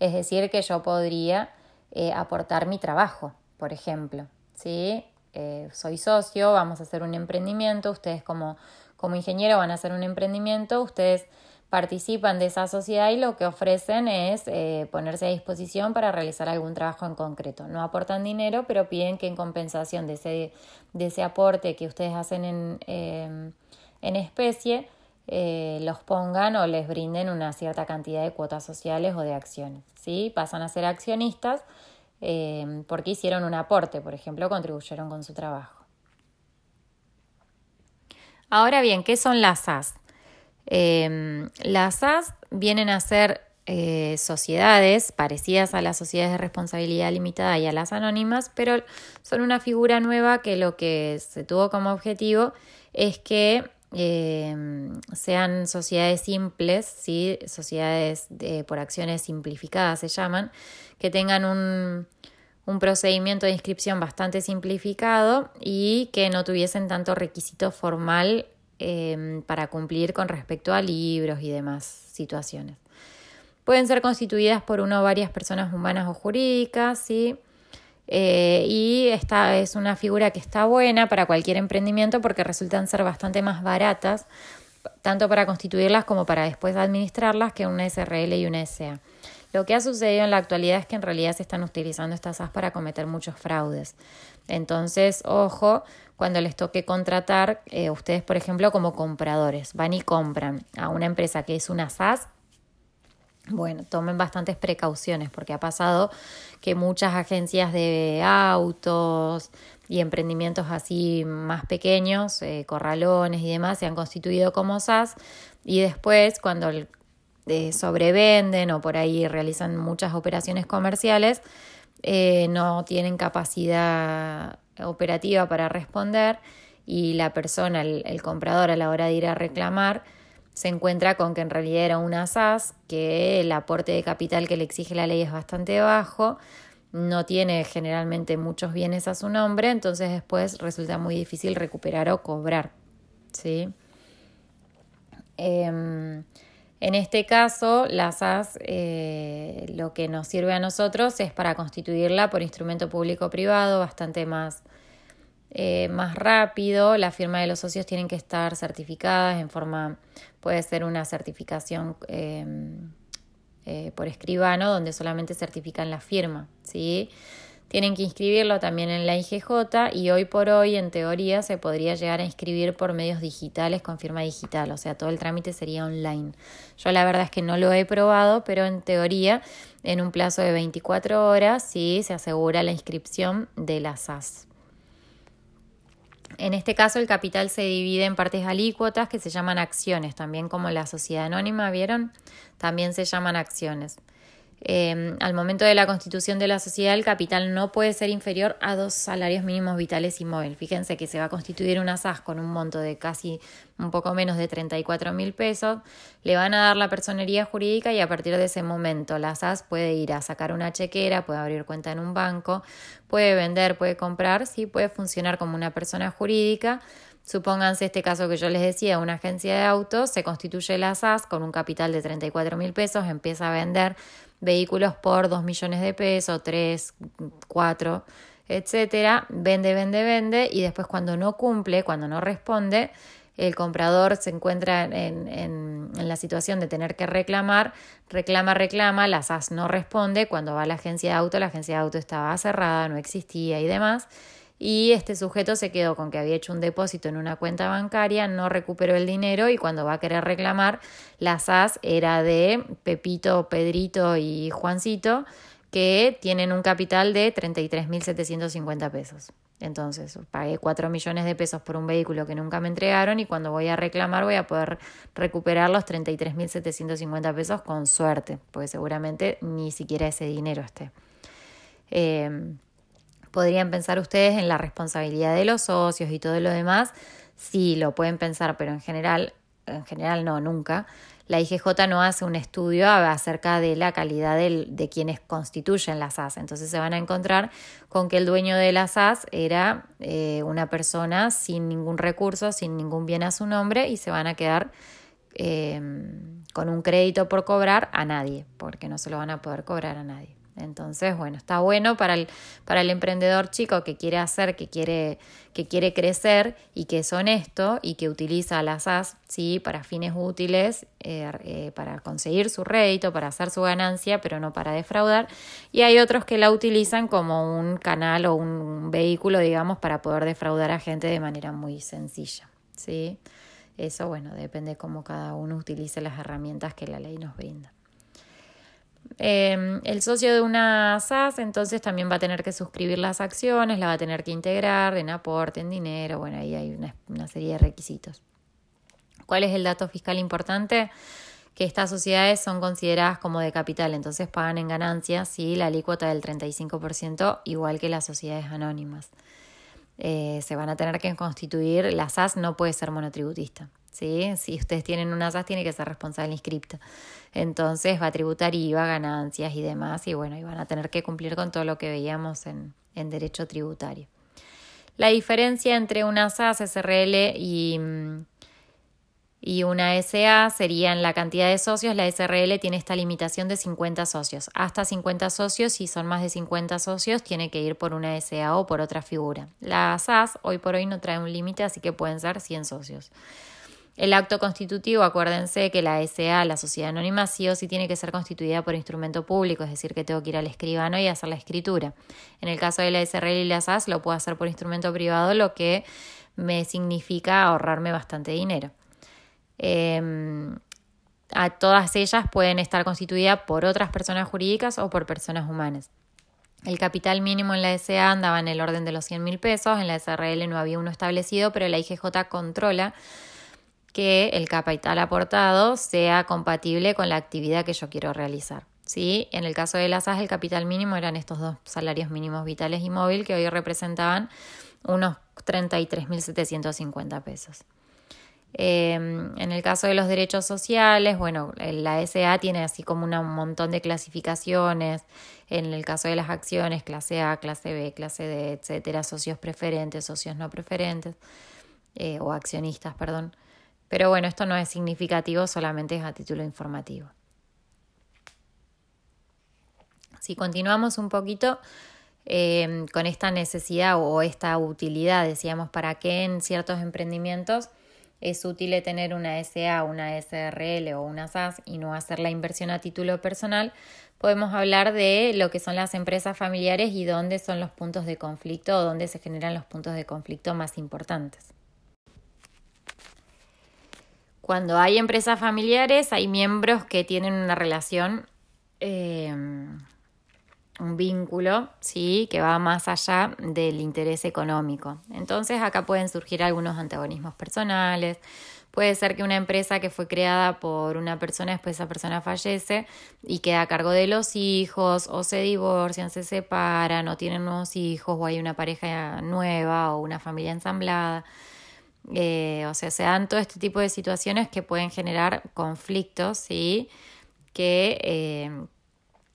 Es decir, que yo podría eh, aportar mi trabajo, por ejemplo. ¿sí? Eh, soy socio, vamos a hacer un emprendimiento, ustedes como, como ingeniero van a hacer un emprendimiento, ustedes participan de esa sociedad y lo que ofrecen es eh, ponerse a disposición para realizar algún trabajo en concreto. No aportan dinero, pero piden que en compensación de ese, de ese aporte que ustedes hacen en, eh, en especie, los pongan o les brinden una cierta cantidad de cuotas sociales o de acciones. ¿sí? Pasan a ser accionistas Em, porque hicieron un aporte, por ejemplo, contribuyeron con su trabajo. Ahora bien, ¿qué son las SAS? Em, las SAS vienen a ser eh, sociedades parecidas a las sociedades de responsabilidad limitada y a las anónimas, pero son una figura nueva que lo que se tuvo como objetivo es que em, sean sociedades simples, ¿sí? sociedades por acciones simplificadas se llaman, que tengan un, procedimiento de inscripción bastante simplificado y que no tuviesen tanto requisito formal em, para cumplir con respecto a libros y demás situaciones. Pueden ser constituidas por una o varias personas humanas o jurídicas, ¿sí? Eh, y esta es una figura que está buena para cualquier emprendimiento porque resultan ser bastante más baratas, tanto para constituirlas como para después administrarlas, que una SRL y una SA. Lo que ha sucedido en la actualidad es que en realidad se están utilizando estas SAS para cometer muchos fraudes. Entonces, ojo, cuando les toque contratar, eh, ustedes, por ejemplo, como compradores, van y compran a una empresa que es una SAS, bueno, tomen bastantes precauciones porque ha pasado que muchas agencias de autos y emprendimientos así más pequeños, eh, corralones y demás, se han constituido como SAS y después cuando eh, sobrevenden o por ahí realizan muchas operaciones comerciales, eh, no tienen capacidad operativa para responder y la persona, el comprador a la hora de ir a reclamar, se encuentra con que en realidad era una SAS, que el aporte de capital que le exige la ley es bastante bajo, no tiene generalmente muchos bienes a su nombre, entonces después resulta muy difícil recuperar o cobrar. ¿sí? Em, en este caso, la SAS eh, lo que nos sirve a nosotros es para constituirla por instrumento público-privado bastante más eh, más rápido. La firma de los socios tienen que estar certificadas en forma, puede ser una certificación em, eh, por escribano, donde solamente certifican la firma, ¿sí? Tienen que inscribirlo también en la IGJ y hoy por hoy, en teoría, se podría llegar a inscribir por medios digitales con firma digital, o sea, todo el trámite sería online. Yo la verdad es que no lo he probado, pero en teoría, en un plazo de 24 horas, sí se asegura la inscripción de la SAS. En este caso el capital se divide en partes alícuotas que se llaman acciones, también como la sociedad anónima, ¿vieron? También se llaman acciones. Em, al momento de la constitución de la sociedad, el capital no puede ser inferior a dos salarios mínimos vitales y móviles. Fíjense que se va a constituir una SAS con un monto de casi un poco menos de 34 mil pesos. Le van a dar la personería jurídica y a partir de ese momento la SAS puede ir a sacar una chequera, puede abrir cuenta en un banco, puede vender, puede comprar, sí, puede funcionar como una persona jurídica. Supónganse este caso que yo les decía, una agencia de autos, se constituye la SAS con un capital de 34 mil pesos, empieza a vender vehículos por 2 millones de pesos, 3, 4, etcétera, vende, vende, vende y después cuando no cumple, cuando no responde, el comprador se encuentra en, en, en, la situación de tener que reclamar, reclama, reclama, la SAS no responde, cuando va a la agencia de auto, la agencia de auto estaba cerrada, no existía y demás, y este sujeto se quedó con que había hecho un depósito en una cuenta bancaria, no recuperó el dinero y cuando va a querer reclamar, la SAS era de Pepito, Pedrito y Juancito, que tienen un capital de 33.750 pesos. Entonces, pagué 4 millones de pesos por un vehículo que nunca me entregaron y cuando voy a reclamar voy a poder recuperar los 33.750 pesos con suerte, porque seguramente ni siquiera ese dinero esté. Eh, podrían pensar ustedes en la responsabilidad de los socios y todo lo demás. Sí, lo pueden pensar, pero en general, en general no, nunca. La IGJ no hace un estudio acerca de la calidad de quienes constituyen las SAS. Entonces se van a encontrar con que el dueño de las SAS era eh, una persona sin ningún recurso, sin ningún bien a su nombre y se van a quedar eh, con un crédito por cobrar a nadie, porque no se lo van a poder cobrar a nadie. Entonces, bueno, está bueno para el, para el emprendedor chico que quiere hacer, que quiere, que quiere crecer y que es honesto y que utiliza la SAS ¿sí? para fines útiles, eh, eh, para conseguir su rédito, para hacer su ganancia, pero no para defraudar. Y hay otros que la utilizan como un canal o un vehículo, digamos, para poder defraudar a gente de manera muy sencilla. ¿sí? Eso, bueno, depende cómo cada uno utilice las herramientas que la ley nos brinda. Em, el socio de una SAS entonces también va a tener que suscribir las acciones, la va a tener que integrar en aporte, en dinero, bueno, ahí hay una, una serie de requisitos. ¿Cuál es el dato fiscal importante? Que estas sociedades son consideradas como de capital, entonces pagan en ganancias y la alícuota del 35%, igual que las sociedades anónimas. Eh, se van a tener que constituir, la SAS no puede ser monotributista. ¿Sí? Si ustedes tienen una SAS, tiene que ser responsable inscripta. Entonces va a tributar IVA, ganancias y demás, y bueno, y van a tener que cumplir con todo lo que veíamos en, en derecho tributario. La diferencia entre una SAS, SRL y, y una SA serían la cantidad de socios. La SRL tiene esta limitación de 50 socios. Hasta 50 socios, si son más de 50 socios, tiene que ir por una SA o por otra figura. La SAS hoy por hoy no trae un límite, así que pueden ser 100 socios. El acto constitutivo, acuérdense que la SA, la sociedad anónima, sí o sí tiene que ser constituida por instrumento público, es decir, que tengo que ir al escribano y hacer la escritura. En el caso de la SRL y la SAS, lo puedo hacer por instrumento privado, lo que me significa ahorrarme bastante dinero. Em, a todas ellas pueden estar constituidas por otras personas jurídicas o por personas humanas. El capital mínimo en la SA andaba en el orden de los 100 mil pesos, en la SRL no había uno establecido, pero la IGJ controla que el capital aportado sea compatible con la actividad que yo quiero realizar. ¿sí? En el caso de las SAS, el capital mínimo eran estos dos salarios mínimos vitales y móvil que hoy representaban unos 33.750 pesos. Em, en el caso de los derechos sociales, bueno, la SA tiene así como un montón de clasificaciones. En el caso de las acciones, clase A, clase B, clase D, etcétera, socios preferentes, socios no preferentes, eh, o accionistas, perdón. Pero bueno, esto no es significativo, solamente es a título informativo. Si continuamos un poquito em, con esta necesidad o esta utilidad, decíamos, para qué en ciertos emprendimientos es útil tener una SA, una SRL o una SAS y no hacer la inversión a título personal, podemos hablar de lo que son las empresas familiares y dónde son los puntos de conflicto o dónde se generan los puntos de conflicto más importantes. Cuando hay empresas familiares hay miembros que tienen una relación eh, un vínculo, ¿sí? Que va más allá del interés económico. Entonces acá pueden surgir algunos antagonismos personales. Puede ser que una empresa que fue creada por una persona, después esa persona fallece y queda a cargo de los hijos, o se divorcian, se separan, o tienen nuevos hijos, o hay una pareja nueva, o una familia ensamblada. Eh, o sea, se dan todo este tipo de situaciones que pueden generar conflictos, ¿sí? Que, eh,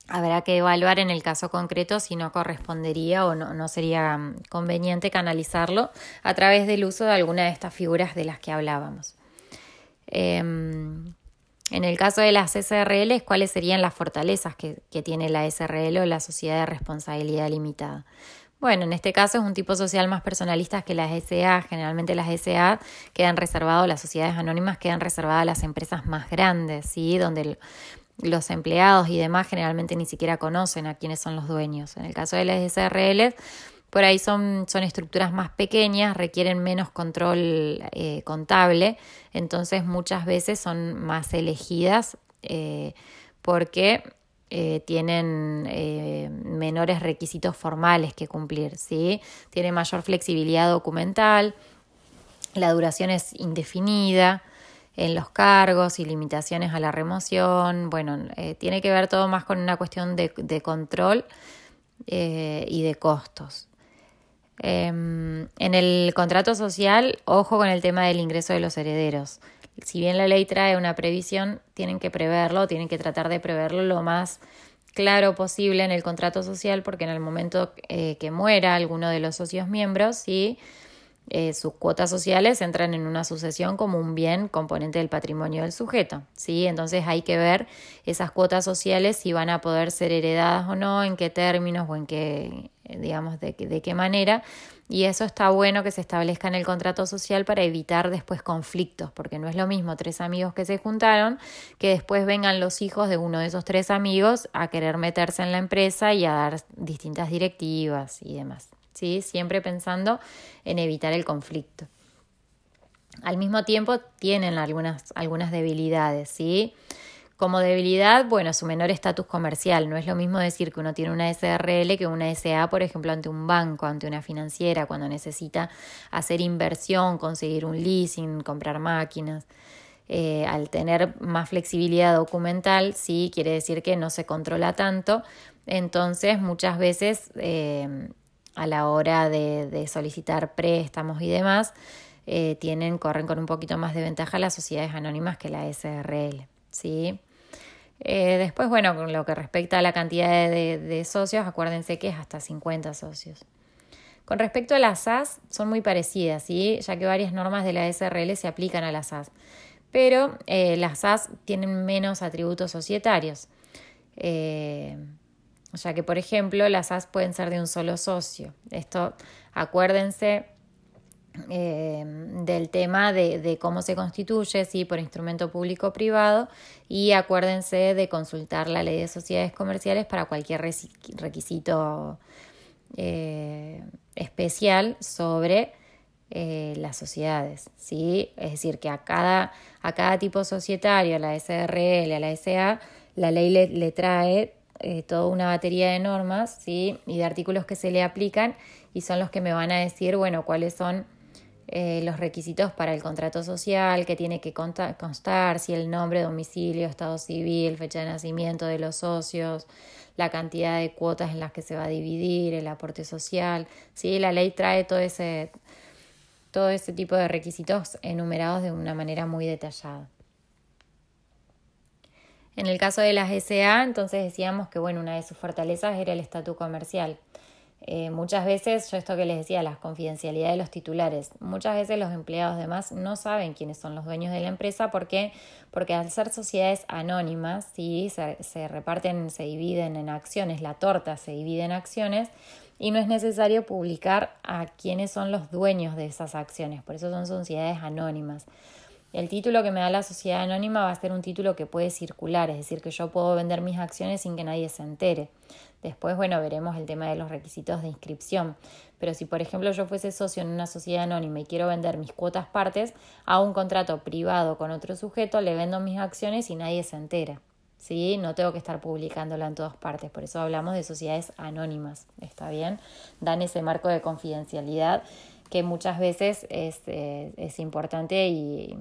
Habrá que evaluar en el caso concreto si no correspondería o no, sería mm, conveniente canalizarlo a través del uso de alguna de estas figuras de las que hablábamos. Em, en el caso de las SRL, ¿cuáles serían las fortalezas que, que, tiene la SRL o la sociedad de responsabilidad limitada? Bueno, en este caso es un tipo social más personalista que las SA. Generalmente las SA quedan reservadas, las sociedades anónimas quedan reservadas a las empresas más grandes, ¿sí? Donde los empleados y demás generalmente ni siquiera conocen a quiénes son los dueños. En el caso de las SRL, por ahí son, son estructuras más pequeñas, requieren menos control eh, contable, entonces muchas veces son más elegidas eh, porque eh, tienen menores requisitos formales que cumplir, ¿sí? Tiene mayor flexibilidad documental, la duración es indefinida, en los cargos y limitaciones a la remoción. Bueno, eh, tiene que ver todo más con una cuestión de, control eh, y de costos. Em, en el contrato social, ojo con el tema del ingreso de los herederos. Si bien la ley trae una previsión, tienen que preverlo, tienen que tratar de preverlo lo más claro posible en el contrato social, porque en el momento eh, que muera alguno de los socios miembros, sí eh, sus cuotas sociales entran en una sucesión como un bien componente del patrimonio del sujeto, ¿sí? Entonces hay que ver esas cuotas sociales si van a poder ser heredadas o no, en qué términos o en qué, digamos, de, de qué manera. Y eso está bueno que se establezca en el contrato social para evitar después conflictos, porque no es lo mismo tres amigos que se juntaron que después vengan los hijos de uno de esos tres amigos a querer meterse en la empresa y a dar distintas directivas y demás. ¿sí? siempre pensando en evitar el conflicto. Al mismo tiempo tienen algunas, algunas debilidades, ¿sí? Como debilidad, bueno, su menor estatus comercial. No es lo mismo decir que uno tiene una SRL que una SA, por ejemplo, ante un banco, ante una financiera, cuando necesita hacer inversión, conseguir un leasing, comprar máquinas. Eh, al tener más flexibilidad documental, sí, quiere decir que no se controla tanto. Entonces, muchas veces eh, a la hora de, solicitar préstamos y demás, eh, tienen, corren con un poquito más de ventaja las sociedades anónimas que la SRL. ¿sí? Eh, después, bueno, con lo que respecta a la cantidad de, socios, acuérdense que es hasta 50 socios. Con respecto a las SAS, son muy parecidas, ¿sí? ya que varias normas de la SRL se aplican a las SAS. pero eh, las SAS tienen menos atributos societarios. Eh, sea que, por ejemplo, las SAS pueden ser de un solo socio. Esto, acuérdense eh, del tema de, cómo se constituye, sí, por instrumento público o privado, y acuérdense de consultar la ley de sociedades comerciales para cualquier requisito especial sobre eh, las sociedades, ¿sí? Es decir, que a cada, a cada tipo societario, a la SRL, a la SA, la ley le, trae eh, toda una batería de normas, ¿sí? Y de artículos que se le aplican y son los que me van a decir, bueno, cuáles son eh, los requisitos para el contrato social, que tiene que constar, si el nombre, domicilio, estado civil, fecha de nacimiento de los socios, la cantidad de cuotas en las que se va a dividir, el aporte social, ¿sí? La ley trae todo ese todo ese tipo de requisitos enumerados de una manera muy detallada. En el caso de las SA, entonces decíamos que bueno, una de sus fortalezas era el estatus comercial. Eh, muchas veces, yo esto que les decía, la confidencialidad de los titulares, muchas veces los empleados demás no saben quiénes son los dueños de la empresa porque, porque al ser sociedades anónimas, ¿sí? se, se reparten, se dividen en acciones, la torta se divide en acciones, y no es necesario publicar a quiénes son los dueños de esas acciones, por eso son sociedades anónimas. El título que me da la sociedad anónima va a ser un título que puede circular, es decir, que yo puedo vender mis acciones sin que nadie se entere. Después, bueno, veremos el tema de los requisitos de inscripción. Pero si, por ejemplo, yo fuese socio en una sociedad anónima y quiero vender mis cuotas partes, a un contrato privado con otro sujeto, le vendo mis acciones y nadie se entera. ¿sí? No tengo que estar publicándola en todas partes, por eso hablamos de sociedades anónimas, ¿está bien? Dan ese marco de confidencialidad que muchas veces es, eh, importante y,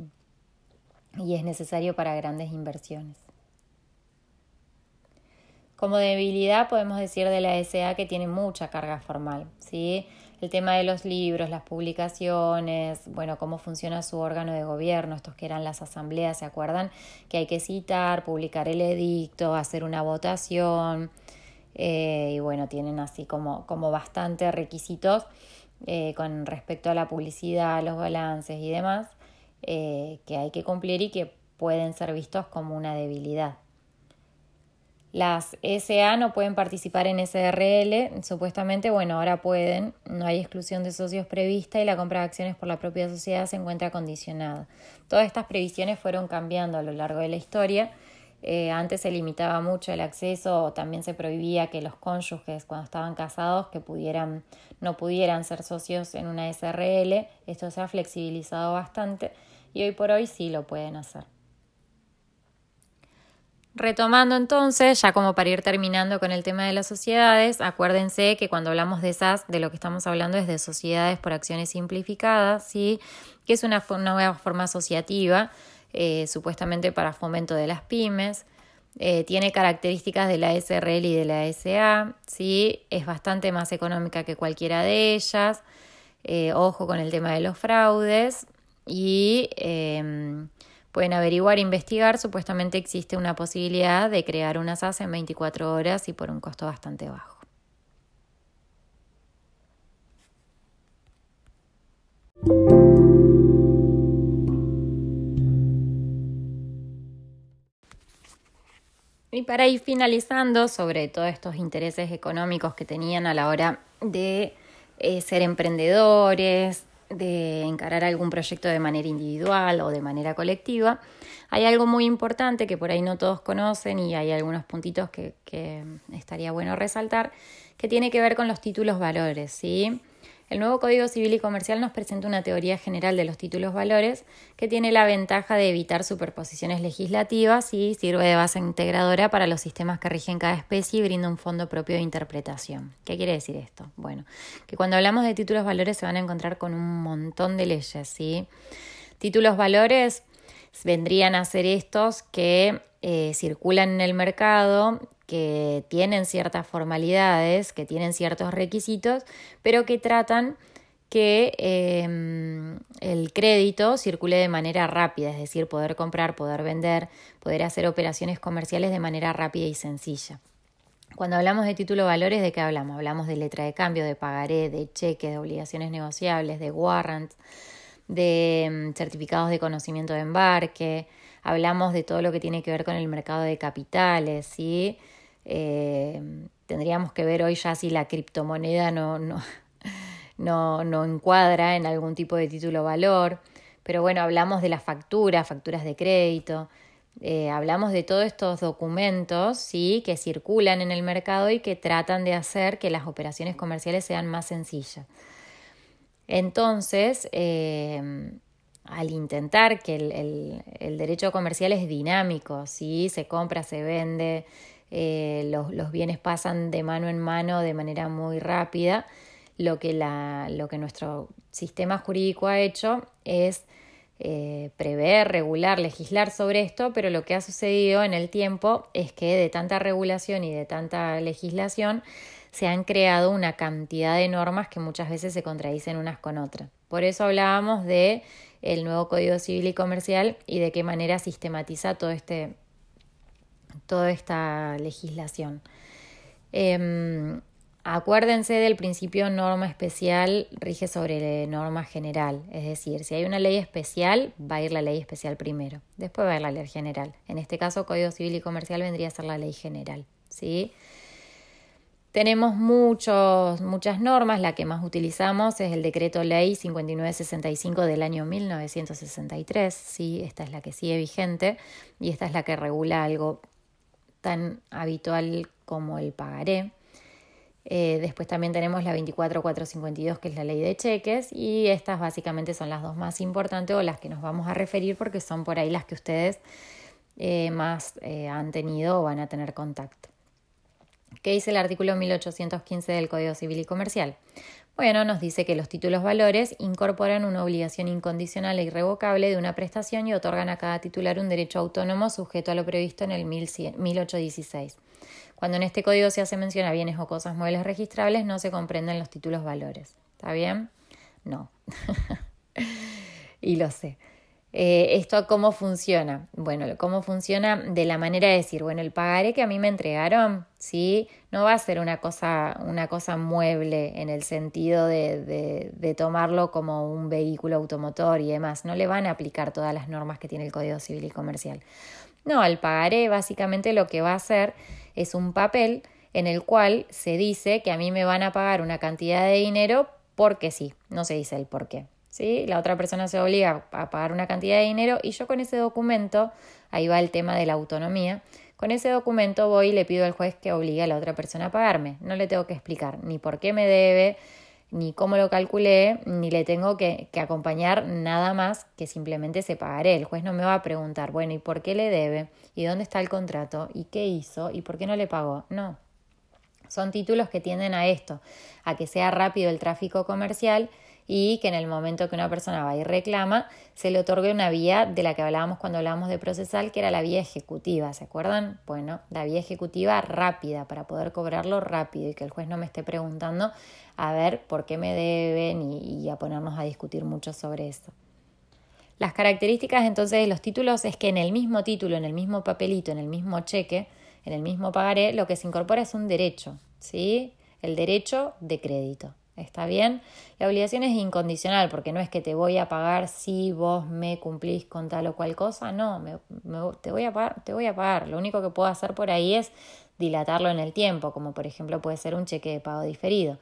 y es necesario para grandes inversiones. Como debilidad podemos decir de la SA que tiene mucha carga formal, ¿sí? el tema de los libros, las publicaciones, bueno, cómo funciona su órgano de gobierno, estos que eran las asambleas, ¿se acuerdan? Que hay que citar, publicar el edicto, hacer una votación, eh, y bueno, tienen así como, como bastantes requisitos eh, con respecto a la publicidad, los balances y demás, eh, que hay que cumplir y que pueden ser vistos como una debilidad. Las SA no pueden participar en SRL, supuestamente, bueno, ahora pueden, no hay exclusión de socios prevista y la compra de acciones por la propia sociedad se encuentra condicionada. Todas estas previsiones fueron cambiando a lo largo de la historia. Eh, antes se limitaba mucho el acceso, o también se prohibía que los cónyuges cuando estaban casados que pudieran, no pudieran ser socios en una SRL. Esto se ha flexibilizado bastante y hoy por hoy sí lo pueden hacer. Retomando entonces, ya como para ir terminando con el tema de las sociedades, acuérdense que cuando hablamos de esas, de lo que estamos hablando es de sociedades por acciones simplificadas, ¿sí? que es una, nueva forma asociativa, eh, supuestamente para fomento de las pymes. Eh, tiene características de la SRL y de la SA, ¿sí? es bastante más económica que cualquiera de ellas. Eh, ojo con el tema de los fraudes y em, pueden averiguar e investigar, supuestamente existe una posibilidad de crear una SAS en 24 horas y por un costo bastante bajo. Y para ir finalizando sobre todos estos intereses económicos que tenían a la hora de eh, ser emprendedores, de encarar algún proyecto de manera individual o de manera colectiva, hay algo muy importante que por ahí no todos conocen y hay algunos puntitos que, que estaría bueno resaltar, que tiene que ver con los títulos valores, ¿sí? El nuevo Código Civil y Comercial nos presenta una teoría general de los títulos valores que tiene la ventaja de evitar superposiciones legislativas y sirve de base integradora para los sistemas que rigen cada especie y brinda un fondo propio de interpretación. ¿Qué quiere decir esto? Bueno, que cuando hablamos de títulos valores se van a encontrar con un montón de leyes, ¿sí? Títulos valores vendrían a ser estos que eh, circulan en el mercado, que tienen ciertas formalidades, que tienen ciertos requisitos, pero que tratan que em, el crédito circule de manera rápida, es decir, poder comprar, poder vender, poder hacer operaciones comerciales de manera rápida y sencilla. Cuando hablamos de título valores, ¿de qué hablamos? Hablamos de letra de cambio, de pagaré, de cheques, de obligaciones negociables, de warrants, de mm, certificados de conocimiento de embarque, hablamos de todo lo que tiene que ver con el mercado de capitales, ¿sí? Eh, tendríamos que ver hoy ya si la criptomoneda no, no, no, no encuadra en algún tipo de título valor, pero bueno, hablamos de las facturas, facturas de crédito, eh, hablamos de todos estos documentos ¿sí? que circulan en el mercado y que tratan de hacer que las operaciones comerciales sean más sencillas. Entonces, eh, al intentar que el, derecho comercial es dinámico, ¿sí? se compra, se vende, eh, los, bienes pasan de mano en mano de manera muy rápida, lo que, lo que nuestro sistema jurídico ha hecho es eh, prever, regular, legislar sobre esto, pero lo que ha sucedido en el tiempo es que de tanta regulación y de tanta legislación se han creado una cantidad de normas que muchas veces se contradicen unas con otras. Por eso hablábamos de el nuevo Código Civil y Comercial y de qué manera sistematiza todo este, toda esta legislación. Em, Acuérdense del principio norma especial rige sobre norma general, es decir, si hay una ley especial, va a ir la ley especial primero, después va a ir la ley general. En este caso, Código Civil y Comercial vendría a ser la ley general, ¿sí? Tenemos muchos, muchas normas, la que más utilizamos es el decreto ley 5965 del año 1963, ¿sí? esta es la que sigue vigente y esta es la que regula algo tan habitual como el pagaré. Eh, después también tenemos la 24452, que es la ley de cheques, y estas básicamente son las dos más importantes o las que nos vamos a referir porque son por ahí las que ustedes eh, más eh, han tenido o van a tener contacto. ¿Qué dice el artículo 1815 del Código Civil y Comercial? Bueno, nos dice que los títulos valores incorporan una obligación incondicional e irrevocable de una prestación y otorgan a cada titular un derecho autónomo sujeto a lo previsto en el 1816. Cuando en este código se hace mención a bienes o cosas muebles registrables, no se comprenden los títulos valores. ¿Está bien? No. y lo sé. Eh, ¿Esto cómo funciona? Bueno, cómo funciona de la manera de decir, bueno, el pagaré que a mí me entregaron, ¿sí? No va a ser una cosa, una cosa mueble en el sentido de, de, tomarlo como un vehículo automotor y demás. No le van a aplicar todas las normas que tiene el Código Civil y Comercial. No, el pagaré básicamente lo que va a hacer es un papel en el cual se dice que a mí me van a pagar una cantidad de dinero porque sí, no se dice el por qué. La otra persona se obliga a pagar una cantidad de dinero y yo con ese documento, ahí va el tema de la autonomía, con ese documento voy y le pido al juez que obligue a la otra persona a pagarme. No le tengo que explicar ni por qué me debe, ni cómo lo calculé, ni le tengo que, que, acompañar nada más que simplemente se pagaré. El juez no me va a preguntar, bueno, ¿y por qué le debe? ¿Y dónde está el contrato? ¿Y qué hizo? ¿Y por qué no le pagó? No. Son títulos que tienden a esto, a que sea rápido el tráfico comercial y que en el momento que una persona va y reclama, se le otorgue una vía de la que hablábamos cuando hablábamos de procesal, que era la vía ejecutiva, ¿se acuerdan? Bueno, la vía ejecutiva rápida, para poder cobrarlo rápido y que el juez no me esté preguntando a ver por qué me deben y, y a ponernos a discutir mucho sobre eso. Las características entonces de los títulos es que en el mismo título, en el mismo papelito, en el mismo cheque, en el mismo pagaré, lo que se incorpora es un derecho, ¿sí? El derecho de crédito. ¿Está bien? La obligación es incondicional porque no es que te voy a pagar si vos me cumplís con tal o cual cosa, no, te, voy a pagar, te voy a pagar. Lo único que puedo hacer por ahí es dilatarlo en el tiempo, como por ejemplo puede ser un cheque de pago diferido.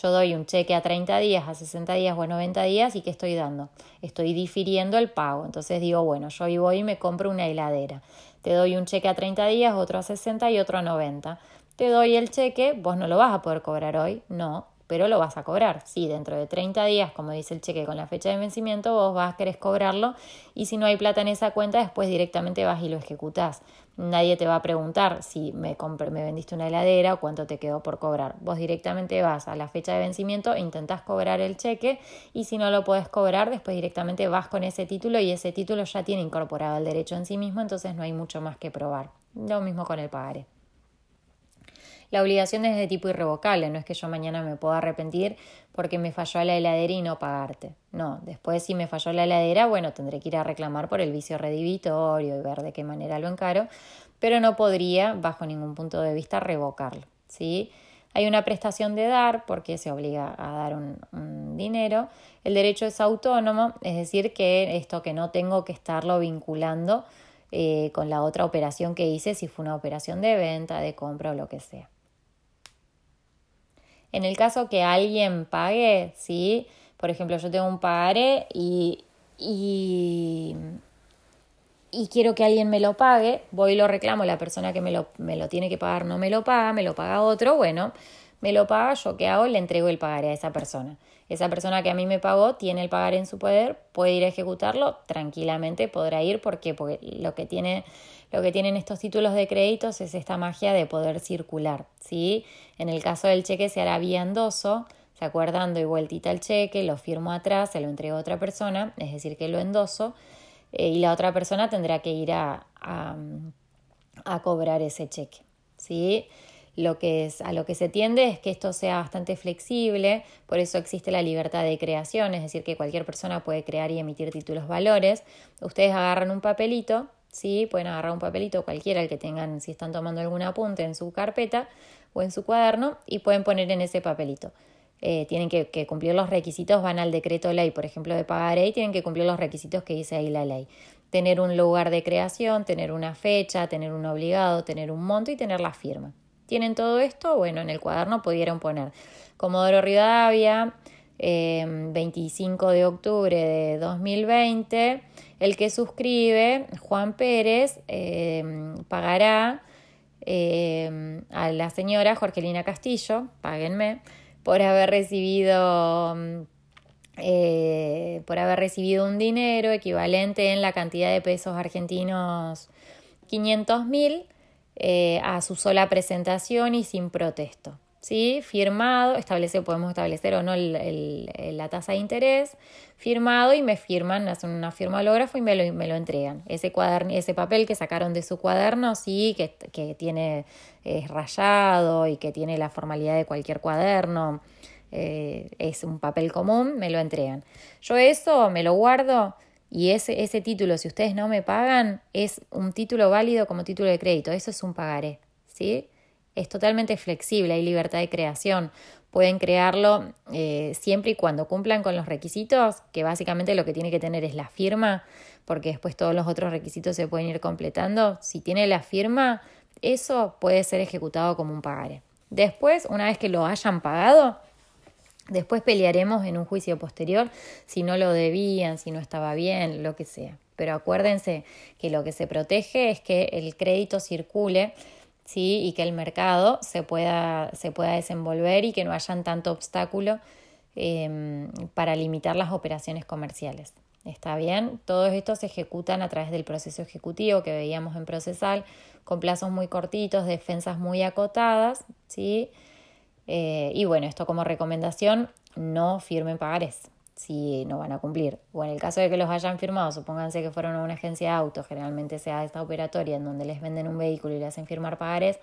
Yo doy un cheque a 30 días, a 60 días o a 90 días y ¿qué estoy dando? Estoy difiriendo el pago. Entonces digo, bueno, yo hoy voy y me compro una heladera. Te doy un cheque a 30 días, otro a 60 y otro a 90. Te doy el cheque, vos no lo vas a poder cobrar hoy, no, pero lo vas a cobrar. Sí, dentro de 30 días, como dice el cheque con la fecha de vencimiento, vos vas a querer cobrarlo y si no hay plata en esa cuenta, después directamente vas y lo ejecutás. Nadie te va a preguntar si me, me vendiste una heladera o cuánto te quedó por cobrar. Vos directamente vas a la fecha de vencimiento, intentás cobrar el cheque y si no lo puedes cobrar, después directamente vas con ese título y ese título ya tiene incorporado el derecho en sí mismo, entonces no hay mucho más que probar. Lo mismo con el pagaré. La obligación es de tipo irrevocable, no es que yo mañana me pueda arrepentir porque me falló la heladera y no pagarte. No, después si me falló la heladera, bueno, tendré que ir a reclamar por el vicio redivitorio y ver de qué manera lo encaro, pero no podría, bajo ningún punto de vista, revocarlo. ¿sí? Hay una prestación de dar, porque se obliga a dar un, dinero. El derecho es autónomo, es decir, que esto que no tengo que estarlo vinculando eh, con la otra operación que hice, si fue una operación de venta, de compra o lo que sea. En el caso que alguien pague, ¿sí? Por ejemplo, yo tengo un pagaré y, y, quiero que alguien me lo pague, voy y lo reclamo, la persona que me lo, me lo tiene que pagar no me lo paga, me lo paga otro, bueno, me lo paga, yo qué hago, le entrego el pagaré a esa persona. Esa persona que a mí me pagó tiene el pagaré en su poder, puede ir a ejecutarlo, tranquilamente podrá ir porque, porque lo que tiene lo que tienen estos títulos de créditos es esta magia de poder circular, ¿sí? En el caso del cheque se hará vía endoso, ¿se acuerdan? Doy vueltita el cheque, lo firmo atrás, se lo entrego a otra persona, es decir, que lo endoso, eh, y la otra persona tendrá que ir a, a, a cobrar ese cheque, ¿sí? Lo que es, a lo que se tiende es que esto sea bastante flexible, por eso existe la libertad de creación, es decir, que cualquier persona puede crear y emitir títulos valores. Ustedes agarran un papelito, ¿sí? Pueden agarrar un papelito cualquiera, el que tengan, si están tomando algún apunte en su carpeta o en su cuaderno, y pueden poner en ese papelito. Eh, tienen que, cumplir los requisitos, van al decreto ley, por ejemplo, de pagaré, y tienen que cumplir los requisitos que dice ahí la ley. Tener un lugar de creación, tener una fecha, tener un obligado, tener un monto y tener la firma. ¿Tienen todo esto? Bueno, en el cuaderno pudieron poner Comodoro Rivadavia, 25 em, de octubre de 2020, el que suscribe, Juan Pérez, em, pagará em, a la señora Jorgelina Castillo, páguenme, por haber recibido eh, por haber recibido un dinero equivalente en la cantidad de pesos argentinos 500 mil eh, a su sola presentación y sin protesto. ¿sí? Firmado, establece, podemos establecer o no la tasa de interés, firmado y me firman, hacen una firma hológrafo y me lo, me lo entregan. Ese, cuaderno, ese papel que sacaron de su cuaderno, sí, que, que tiene, es rayado y que tiene la formalidad de cualquier cuaderno, eh, es un papel común, me lo entregan. Yo eso me lo guardo y ese, ese título, si ustedes no me pagan, es un título válido como título de crédito, eso es un pagaré, ¿sí? es totalmente flexible, hay libertad de creación. Pueden crearlo eh, siempre y cuando cumplan con los requisitos, que básicamente lo que tiene que tener es la firma, porque después todos los otros requisitos se pueden ir completando. Si tiene la firma, eso puede ser ejecutado como un pagaré. Después, una vez que lo hayan pagado, después pelearemos en un juicio posterior si no lo debían, si no estaba bien, lo que sea. Pero acuérdense que lo que se protege es que el crédito circule ¿sí? y que el mercado se pueda, se pueda desenvolver y que no hayan tanto obstáculo em, para limitar las operaciones comerciales. ¿Está bien? Todos estos se ejecutan a través del proceso ejecutivo que veíamos en procesal, con plazos muy cortitos, defensas muy acotadas, ¿sí? Eh, y bueno, esto como recomendación, no firmen pagares si no van a cumplir. O en el caso de que los hayan firmado, supónganse que fueron a una agencia de auto, generalmente sea esta operatoria en donde les venden un vehículo y le hacen firmar pagares,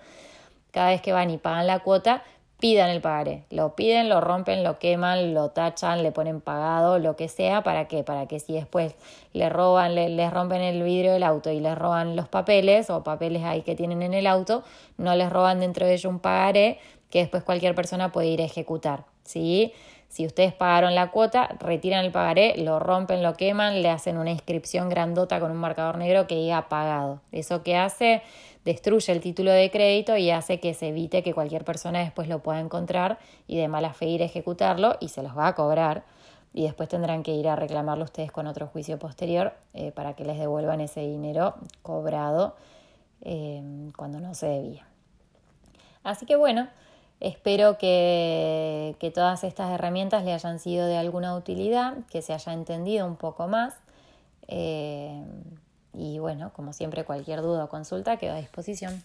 cada vez que van y pagan la cuota, pidan el pagaré. Lo piden, lo rompen, lo queman, lo tachan, le ponen pagado, lo que sea, ¿para qué? Para que si después le roban, le, les rompen el vidrio del auto y les roban los papeles o papeles ahí que tienen en el auto, no les roban dentro de ellos un pagaré que después cualquier persona puede ir a ejecutar, ¿sí? Si ustedes pagaron la cuota, retiran el pagaré, lo rompen, lo queman, le hacen una inscripción grandota con un marcador negro que diga pagado. Eso que hace, destruye el título de crédito y hace que se evite que cualquier persona después lo pueda encontrar y de mala fe ir a ejecutarlo y se los va a cobrar. Y después tendrán que ir a reclamarlo ustedes con otro juicio posterior eh, para que les devuelvan ese dinero cobrado eh, cuando no se debía. Así que bueno, Espero que, todas estas herramientas le hayan sido de alguna utilidad, que se haya entendido un poco más. Eh, y bueno, como siempre, cualquier duda o consulta queda a disposición.